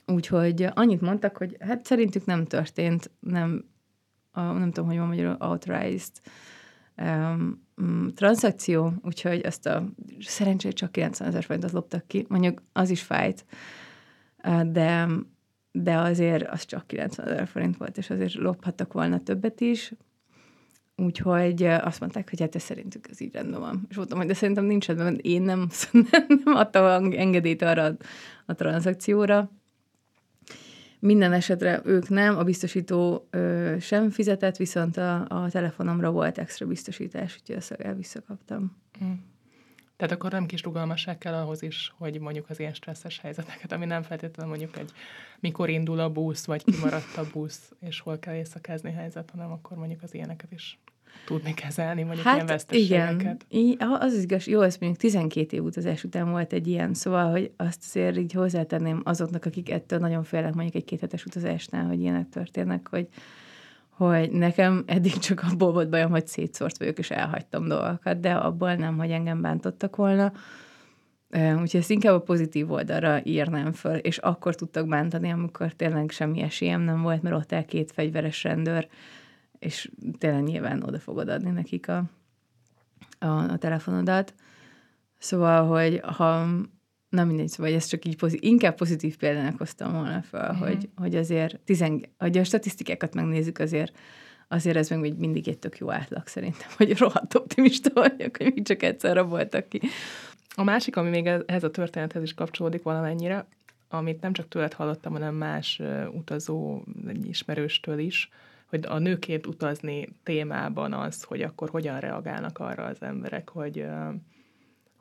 úgyhogy annyit mondtak, hogy hát szerintük nem történt, nem nem tudom, hogy van magyarul, authorized um, tranzakció, úgyhogy ezt a szerencsét csak 90 ezer forintot loptak ki. Mondjuk az is fájt, de, de azért az csak 90 ezer forint volt, és azért lophattak volna többet is. Úgyhogy azt mondták, hogy hát ez szerintük ez így rendben van. És voltam, hogy de szerintem nincs rendben, mert én nem, nem adtam engedélyt arra a tranzakcióra. Minden esetre ők nem, a biztosító ö, sem fizetett, viszont a, a telefonomra volt extra biztosítás, úgyhogy ezt el visszakaptam. Mm. Tehát akkor nem kis rugalmasság kell ahhoz is, hogy mondjuk az ilyen stresszes helyzeteket, ami nem feltétlenül mondjuk egy mikor indul a busz, vagy kimaradt a busz, és hol kell éjszakázni helyzet, hanem akkor mondjuk az ilyeneket is tudni kezelni, mondjuk hát, ilyen veszteségeket. Igen, az igaz, jó, ez mondjuk 12 év utazás után volt egy ilyen, szóval, hogy azt azért így hozzátenném azoknak, akik ettől nagyon félek mondjuk egy kéthetes utazásnál, hogy ilyenek történnek, hogy, hogy nekem eddig csak abból volt bajom, hogy szétszórt vagyok, és elhagytam dolgokat, de abból nem, hogy engem bántottak volna. Úgyhogy ezt inkább a pozitív oldalra írnám föl, és akkor tudtak bántani, amikor tényleg semmi esélyem nem volt, mert ott el két fegyveres rendőr, és tényleg nyilván oda fogod adni nekik a, a, a telefonodat. Szóval, hogy ha nem mindegy, szóval ez csak így pozitív, inkább pozitív példának hoztam volna fel, mm-hmm. hogy, hogy azért, tizen, hogy a statisztikákat megnézzük, azért azért ez még mindig egy tök jó átlag szerintem, hogy rohadt optimista vagyok, hogy még csak egyszer voltak ki. A másik, ami még ehhez a történethez is kapcsolódik valamennyire, amit nem csak tőled hallottam, hanem más utazó, egy ismerőstől is, hogy a nőként utazni témában az, hogy akkor hogyan reagálnak arra az emberek, hogy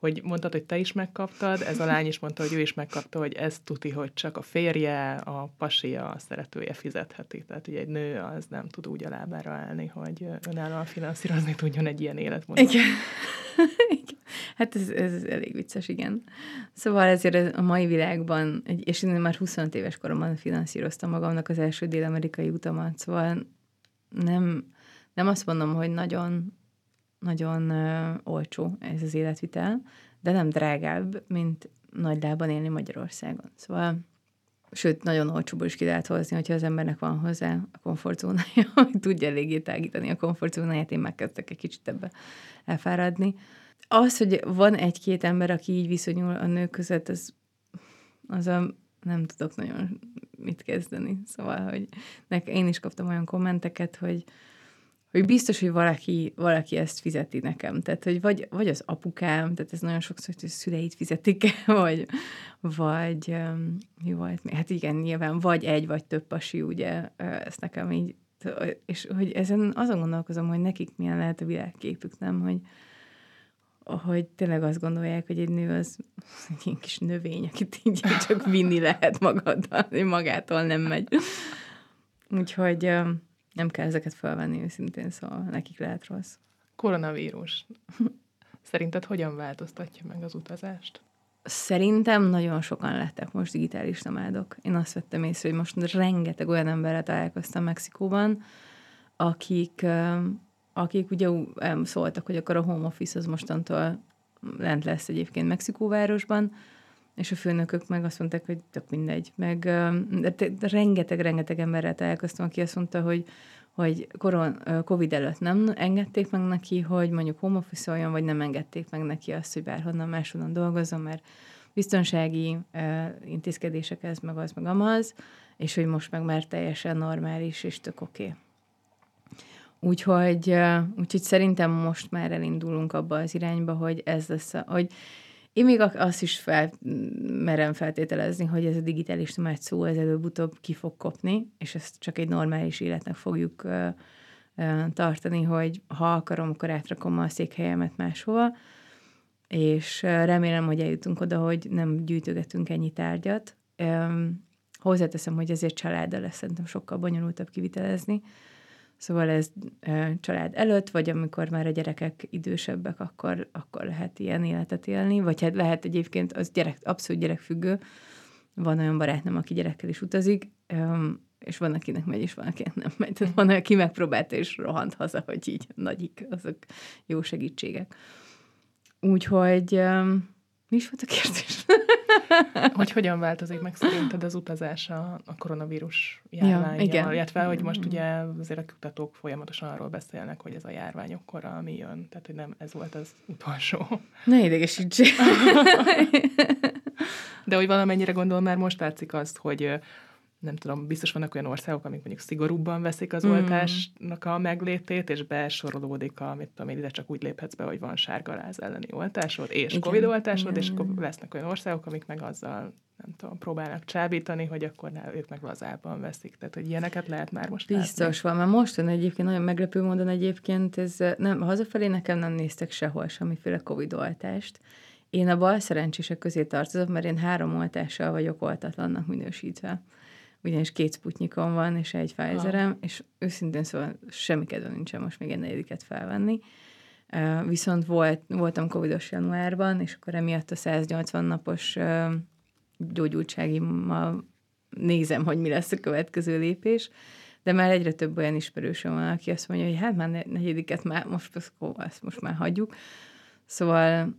hogy mondtad, hogy te is megkaptad, ez a lány is mondta, hogy ő is megkapta, hogy ez tuti, hogy csak a férje, a pasia, a szeretője fizetheti. Tehát ugye egy nő az nem tud úgy a lábára állni, hogy önállóan finanszírozni tudjon egy ilyen életmódot. Igen. Hát ez, ez elég vicces, igen. Szóval ezért a mai világban, és én már 25 éves koromban finanszíroztam magamnak az első dél-amerikai utamat, szóval nem, nem azt mondom, hogy nagyon, nagyon uh, olcsó ez az életvitel, de nem drágább, mint nagy lábban élni Magyarországon. Szóval, sőt, nagyon olcsóból is ki lehet hozni, hogyha az embernek van hozzá a komfortzónája, hogy tudja eléggé tágítani a komfortzónáját, én megkezdtek egy kicsit ebbe elfáradni. Az, hogy van egy-két ember, aki így viszonyul a nők között, az, az a nem tudok nagyon mit kezdeni. Szóval, hogy nek, én is kaptam olyan kommenteket, hogy, hogy biztos, hogy valaki, valaki ezt fizeti nekem. Tehát, hogy vagy, vagy az apukám, tehát ez nagyon sokszor, hogy a szüleit fizetik vagy, vagy mi volt? Hát igen, nyilván vagy egy, vagy több pasi, ugye, ezt nekem így, és hogy ezen azon gondolkozom, hogy nekik milyen lehet a világképük, nem, hogy, hogy tényleg azt gondolják, hogy egy nő az egy ilyen kis növény, akit így csak vinni lehet magaddal, magától nem megy. Úgyhogy nem kell ezeket felvenni őszintén, szóval nekik lehet rossz. Koronavírus. Szerinted hogyan változtatja meg az utazást? Szerintem nagyon sokan lettek most digitális nomádok. Én azt vettem észre, hogy most rengeteg olyan emberrel találkoztam Mexikóban, akik akik ugye szóltak, hogy akkor a home office az mostantól lent lesz egyébként Mexikóvárosban, és a főnökök meg azt mondták, hogy tök mindegy. Meg rengeteg-rengeteg emberrel találkoztam, aki azt mondta, hogy hogy koron, Covid előtt nem engedték meg neki, hogy mondjuk home office vagy nem engedték meg neki azt, hogy bárhonnan máshonnan dolgozom, mert biztonsági intézkedések ez, meg az, meg amaz, és hogy most meg már teljesen normális, és tök oké. Okay. Úgyhogy, úgyhogy szerintem most már elindulunk abba az irányba, hogy ez lesz, hogy én még azt is fel, merem feltételezni, hogy ez a digitális nomád szó ez előbb-utóbb ki fog kopni, és ezt csak egy normális életnek fogjuk tartani, hogy ha akarom, akkor átrakom a székhelyemet máshova, és remélem, hogy eljutunk oda, hogy nem gyűjtögetünk ennyi tárgyat. Um, hozzáteszem, hogy ezért családdal lesz szerintem sokkal bonyolultabb kivitelezni, Szóval ez család előtt, vagy amikor már a gyerekek idősebbek, akkor, akkor lehet ilyen életet élni, vagy hát lehet egyébként, az gyerek, abszolút gyerekfüggő. Van olyan barátnőm, aki gyerekkel is utazik, és van, akinek megy, és van, akinek nem megy. Tehát van, aki megpróbálta, és rohant haza, hogy így nagyik, azok jó segítségek. Úgyhogy mi is volt a kérdés? hogy hogyan változik meg szerinted az utazás a, a koronavírus járványjal, ja, igen. illetve hogy most ugye azért a kutatók folyamatosan arról beszélnek, hogy ez a járvány akkor, ami jön, tehát hogy nem ez volt az utolsó. Ne idegesítsél. De hogy valamennyire gondolom, már most látszik azt, hogy nem tudom, biztos vannak olyan országok, amik mondjuk szigorúbban veszik az mm. oltásnak a meglétét, és besorolódik a, mit tudom én, ide csak úgy léphetsz be, hogy van sárgaláz elleni oltásod, és Igen. Covid oltásod, Igen. és akkor lesznek olyan országok, amik meg azzal nem tudom, próbálnak csábítani, hogy akkor ne, ők meg lazábban veszik. Tehát, hogy ilyeneket lehet már most Biztos látni. van, mert most egyébként nagyon meglepő módon egyébként, ez nem, hazafelé nekem nem néztek sehol semmiféle Covid oltást. Én a bal szerencsések közé tartozok, mert én három oltással vagyok oltatlannak minősítve ugyanis két sputnikom van, és egy Pfizerem, és őszintén szóval semmi kedve nincsen most még egy negyediket felvenni. Uh, viszont volt, voltam covidos januárban, és akkor emiatt a 180 napos uh, gyógyultságimmal nézem, hogy mi lesz a következő lépés, de már egyre több olyan ismerősöm van, aki azt mondja, hogy hát már negyediket már, most, ezt most már hagyjuk. Szóval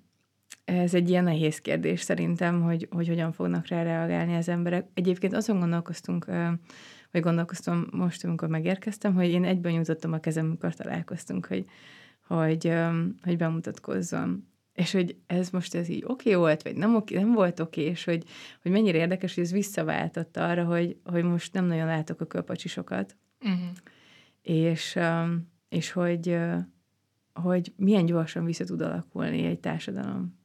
ez egy ilyen nehéz kérdés szerintem, hogy, hogy hogyan fognak rá reagálni az emberek. Egyébként azon gondolkoztunk, vagy gondolkoztam most, amikor megérkeztem, hogy én egyben nyújtottam a kezem, amikor találkoztunk, hogy, hogy, hogy bemutatkozzam. És hogy ez most ez így oké okay volt, vagy nem, oké, nem volt oké, okay, és hogy, hogy mennyire érdekes, hogy ez visszaváltotta arra, hogy, hogy most nem nagyon látok a kölpacsisokat. Uh-huh. És, és hogy, hogy milyen gyorsan vissza tud alakulni egy társadalom.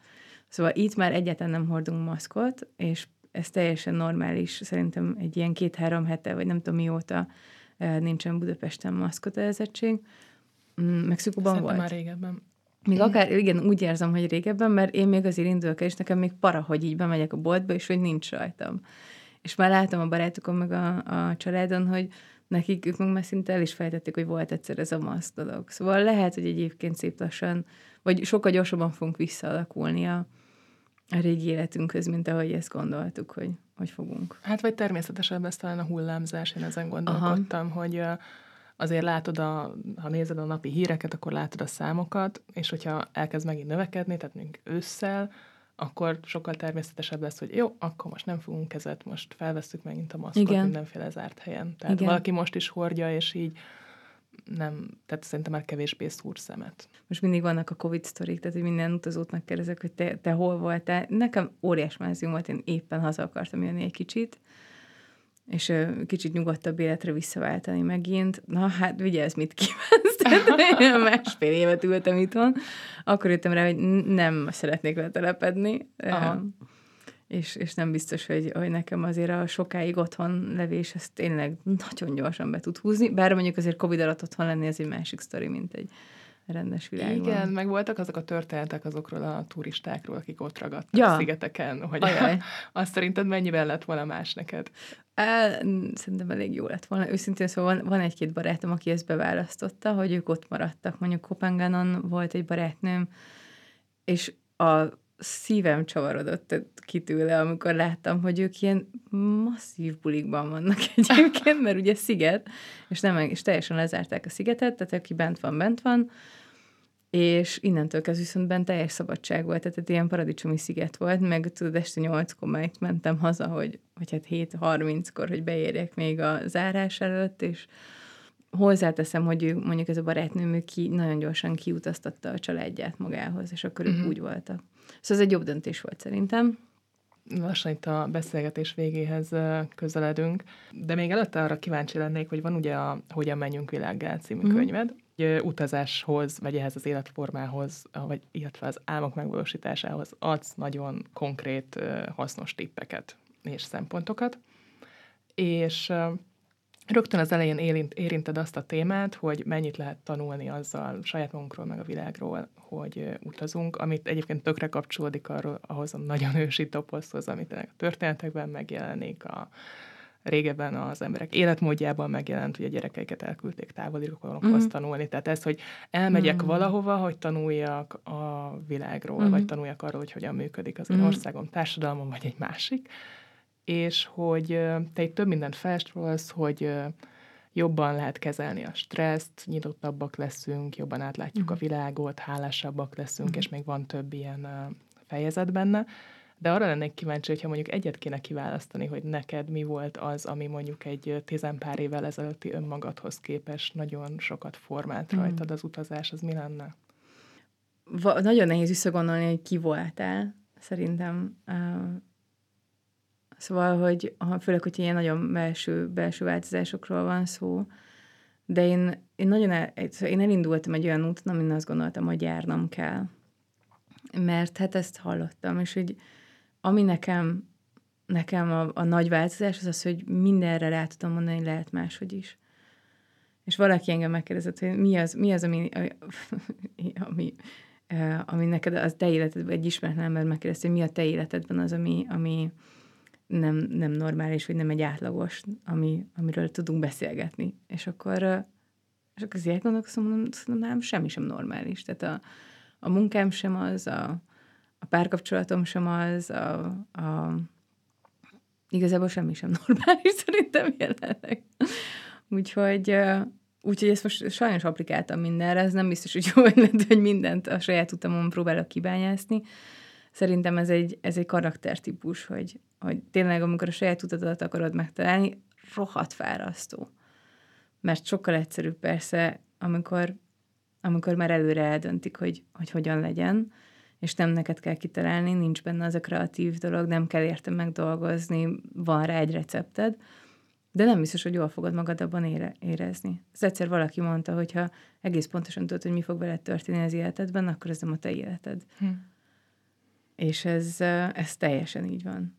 Szóval itt már egyáltalán nem hordunk maszkot, és ez teljesen normális, szerintem egy ilyen két-három hete, vagy nem tudom mióta nincsen Budapesten maszkotelzettség. Mm, Mexikóban volt. már régebben. Még akár, igen, úgy érzem, hogy régebben, mert én még azért indulok és nekem még para, hogy így bemegyek a boltba, és hogy nincs rajtam. És már látom a barátokon, meg a, a családon, hogy nekik ők meg már szinte el is fejtették, hogy volt egyszer ez a maszk dolog. Szóval lehet, hogy egyébként szép lassan, vagy sokkal gyorsabban fogunk visszaalakulni a, a régi életünkhöz, mint ahogy ezt gondoltuk, hogy, hogy fogunk. Hát vagy természetesen lesz talán a hullámzás, én ezen gondolkodtam, Aha. hogy azért látod, a, ha nézed a napi híreket, akkor látod a számokat, és hogyha elkezd megint növekedni, tehát még ősszel, akkor sokkal természetesebb lesz, hogy jó, akkor most nem fogunk kezet, most felveszünk megint a maszkot Igen. mindenféle zárt helyen. Tehát Igen. valaki most is hordja, és így nem, tehát szerintem már kevésbé szúr szemet. Most mindig vannak a Covid sztorik, tehát hogy minden utazótnak kérdezek, hogy te, te hol voltál. Nekem óriás mázium volt, én éppen haza akartam jönni egy kicsit, és kicsit nyugodtabb életre visszaváltani megint. Na hát vigyázz, mit kívánsz. Tehát másfél évet ültem itthon. Akkor jöttem rá, hogy nem szeretnék letelepedni. Aha. És, és nem biztos, hogy, hogy nekem azért a sokáig otthon levés, ez tényleg nagyon gyorsan be tud húzni, bár mondjuk azért Covid alatt otthon lenni, ez egy másik sztori, mint egy rendes világban. Igen, meg voltak azok a történetek azokról a turistákról, akik ott ragadtak ja. a szigeteken, hogy Ajaj. azt szerinted mennyivel lett volna más neked? Á, szerintem elég jó lett volna. Őszintén szóval van, van egy-két barátom, aki ezt beválasztotta, hogy ők ott maradtak. Mondjuk Kopengánon volt egy barátnőm, és a szívem csavarodott ki tőle, amikor láttam, hogy ők ilyen masszív bulikban vannak egyébként, mert ugye sziget, és, nem, és teljesen lezárták a szigetet, tehát aki bent van, bent van, és innentől kezdve viszont bent teljes szabadság volt, tehát ilyen paradicsomi sziget volt, meg tudod, este nyolckor már mentem haza, hogy, vagy hát 7.30-kor, hogy beérjek még a zárás előtt, és hozzáteszem, hogy ő, mondjuk ez a barátnőm, ő ki, nagyon gyorsan kiutaztatta a családját magához, és akkor uh-huh. ők mhm. úgy voltak. Szóval ez egy jobb döntés volt szerintem. Lassan itt a beszélgetés végéhez közeledünk, de még előtte arra kíváncsi lennék, hogy van ugye a Hogyan menjünk világgá című uh-huh. könyved, hogy utazáshoz, vagy ehhez az életformához, vagy illetve az álmok megvalósításához adsz nagyon konkrét, hasznos tippeket és szempontokat. És rögtön az elején érint, érinted azt a témát, hogy mennyit lehet tanulni azzal saját magunkról, meg a világról, hogy utazunk, amit egyébként tökre kapcsolódik arról, ahhoz a nagyon ősi toposzhoz, amit a történetekben megjelenik, a régebben az emberek életmódjában megjelent, hogy a gyerekeiket elküldték távoli rokonokhoz mm. tanulni. Tehát ez, hogy elmegyek mm. valahova, hogy tanuljak a világról, mm. vagy tanuljak arról, hogy hogyan működik az én mm. országom, társadalmam, vagy egy másik és hogy te itt több mindent felsorolsz, hogy jobban lehet kezelni a stresszt, nyitottabbak leszünk, jobban átlátjuk a világot, hálásabbak leszünk, uh-huh. és még van több ilyen fejezet benne. De arra lennék kíváncsi, hogyha mondjuk egyet kéne kiválasztani, hogy neked mi volt az, ami mondjuk egy tizenpár évvel ezelőtti önmagadhoz képest nagyon sokat formált mm. rajtad az utazás, az mi lenne? Va- nagyon nehéz visszagondolni, hogy ki voltál, szerintem. Uh, szóval, hogy főleg, hogy ilyen nagyon belső, belső változásokról van szó, de én, én nagyon el, szóval én elindultam egy olyan úton, amin azt gondoltam, hogy járnom kell. Mert hát ezt hallottam, és hogy ami nekem, nekem a, a nagy változás az az, hogy mindenre rá tudom mondani, hogy lehet máshogy is. És valaki engem megkérdezett, hogy mi az, mi az ami, ami, ami neked az te életedben, egy ismeretlen ember megkérdezte, hogy mi a te életedben az, ami, ami nem, nem normális, vagy nem egy átlagos, ami, amiről tudunk beszélgetni. És akkor, és akkor azért gondolkozom, mondom, nem, semmi sem normális. Tehát a, a munkám sem az, a, a párkapcsolatom sem az, a, a, igazából semmi sem normális szerintem jelenleg. Úgyhogy, úgyhogy ezt most sajnos applikáltam mindenre, ez nem biztos, hogy jó ötlet, hogy mindent a saját utamon próbálok kibányászni. Szerintem ez egy, ez egy karaktertípus, hogy, hogy tényleg amikor a saját utadat akarod megtalálni, rohadt fárasztó. Mert sokkal egyszerűbb persze, amikor, amikor már előre eldöntik, hogy, hogy hogyan legyen, és nem neked kell kitalálni, nincs benne az a kreatív dolog, nem kell érte megdolgozni, van rá egy recepted, de nem biztos, hogy jól fogod magad abban ére, érezni. Ez egyszer valaki mondta, hogy ha egész pontosan tudod, hogy mi fog veled történni az életedben, akkor ez nem a te életed. Hm. És ez, ez teljesen így van.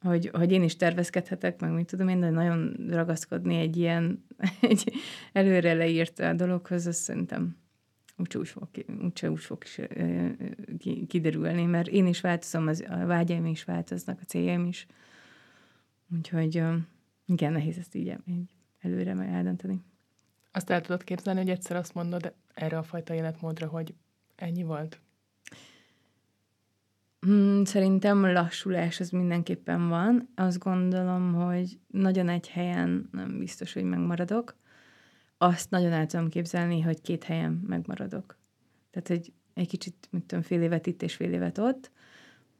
Hogy, hogy én is tervezkedhetek, meg mit tudom én, de nagyon ragaszkodni egy ilyen egy előre leírt dologhoz, azt szerintem úgyse úgy fog, úgyse úgy fog is, kiderülni, mert én is változom, az, a vágyaim is változnak, a céljaim is. Úgyhogy igen, nehéz ezt így, így előre meg eldönteni. Azt el tudod képzelni, hogy egyszer azt mondod erre a fajta életmódra, hogy ennyi volt? Hmm, szerintem lassulás az mindenképpen van. Azt gondolom, hogy nagyon egy helyen nem biztos, hogy megmaradok azt nagyon el tudom képzelni, hogy két helyen megmaradok. Tehát, hogy egy kicsit, mit tudom, fél évet itt és fél évet ott,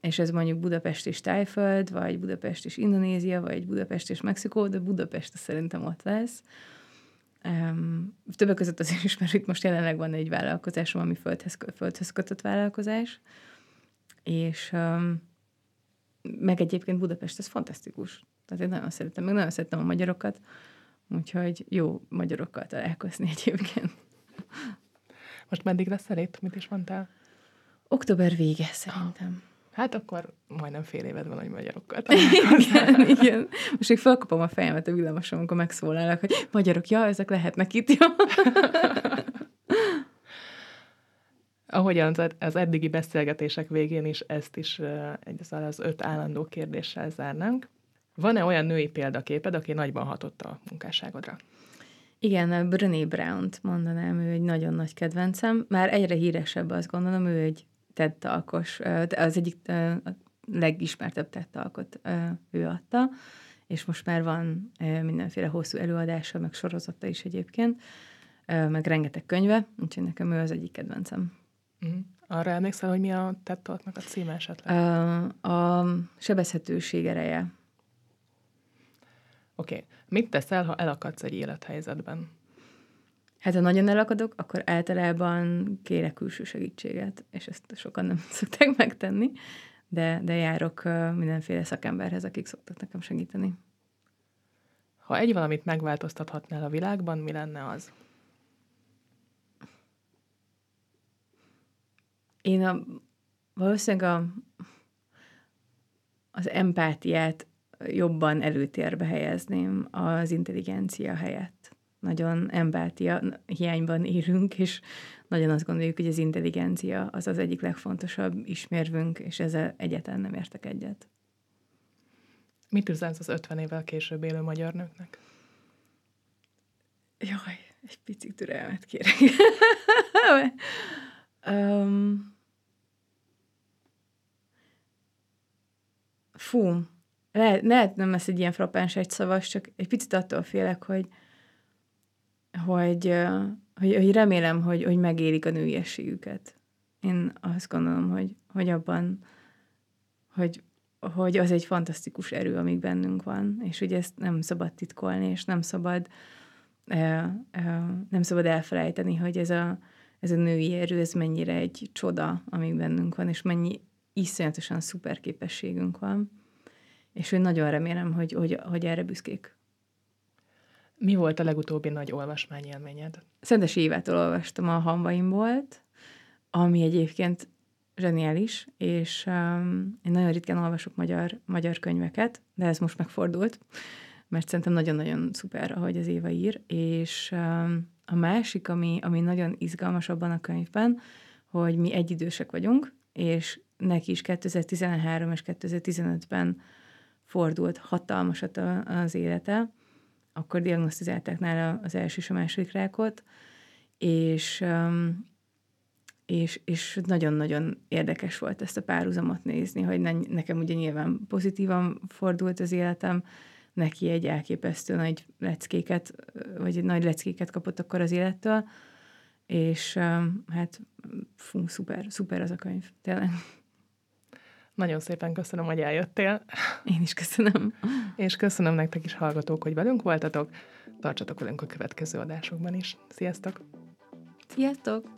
és ez mondjuk Budapest és Tájföld, vagy Budapest és Indonézia, vagy Budapest és Mexikó, de Budapest szerintem ott lesz. Um, többek között azért is, mert itt most jelenleg van egy vállalkozásom, ami földhez, földhez kötött vállalkozás, és meg egyébként Budapest, ez fantasztikus. Tehát én nagyon szeretem, meg nagyon szeretem a magyarokat, Úgyhogy jó magyarokkal találkozni egyébként. Most meddig lesz elét? Mit is mondtál? Október vége szerintem. Hát akkor majdnem fél éved van, hogy magyarokkal igen, igen. Most még felkapom a fejemet a villamoson, amikor megszólalnak, hogy magyarok, ja, ezek lehetnek itt, ja. Ahogyan az eddigi beszélgetések végén is ezt is egy az öt állandó kérdéssel zárnánk. Van-e olyan női példaképed, aki nagyban hatott a munkásságodra? Igen, Brené Brown-t mondanám, ő egy nagyon nagy kedvencem. Már egyre híresebb, azt gondolom, ő egy TED talkos, az egyik legismertebb TED talkot ő adta, és most már van mindenféle hosszú előadása, meg sorozata is egyébként, meg rengeteg könyve, úgyhogy nekem ő az egyik kedvencem. Mm. Arra emlékszel, hogy mi a TED Talknak a címe esetleg? A sebezhetőség ereje Oké, okay. mit teszel, ha elakadsz egy élethelyzetben? Hát, ha nagyon elakadok, akkor általában kérek külső segítséget, és ezt sokan nem szokták megtenni, de, de járok mindenféle szakemberhez, akik szoktak nekem segíteni. Ha egy valamit megváltoztathatnál a világban, mi lenne az? Én a, valószínűleg a, az empátiát jobban előtérbe helyezném az intelligencia helyett. Nagyon empátia hiányban élünk, és nagyon azt gondoljuk, hogy az intelligencia az az egyik legfontosabb ismérvünk, és ezzel egyetlen nem értek egyet. Mit üzensz az 50 évvel később élő magyar nőknek? Jaj, egy picit türelmet kérek. um, fú, lehet, lehet nem lesz egy ilyen frappáns egy szavas, csak egy picit attól félek, hogy, hogy, hogy, hogy remélem, hogy, hogy megérik a nőiességüket. Én azt gondolom, hogy, hogy abban, hogy hogy az egy fantasztikus erő, amik bennünk van, és hogy ezt nem szabad titkolni, és nem szabad nem szabad elfelejteni, hogy ez a, ez a női erő, ez mennyire egy csoda, amik bennünk van, és mennyi iszonyatosan szuper képességünk van, és hogy nagyon remélem, hogy, hogy, hogy erre büszkék. Mi volt a legutóbbi nagy olvasmányélményed? Szentes Évától olvastam a Hanvaim volt, ami egyébként zseniális, és um, én nagyon ritkán olvasok magyar, magyar könyveket, de ez most megfordult, mert szerintem nagyon-nagyon szuper, ahogy az Éva ír, és um, a másik, ami, ami nagyon izgalmas abban a könyvben, hogy mi egyidősek vagyunk, és neki is 2013 és 2015-ben fordult hatalmasat az élete, akkor diagnosztizálták nála az első és a második rákot, és, um, és, és nagyon-nagyon érdekes volt ezt a párhuzamot nézni, hogy ne, nekem ugye nyilván pozitívan fordult az életem, neki egy elképesztő nagy leckéket, vagy egy nagy leckéket kapott akkor az élettől, és um, hát fú, szuper, szuper az a könyv, tényleg. Nagyon szépen köszönöm, hogy eljöttél. Én is köszönöm. És köszönöm nektek is, hallgatók, hogy velünk voltatok. Tartsatok velünk a következő adásokban is. Sziasztok! Sziasztok!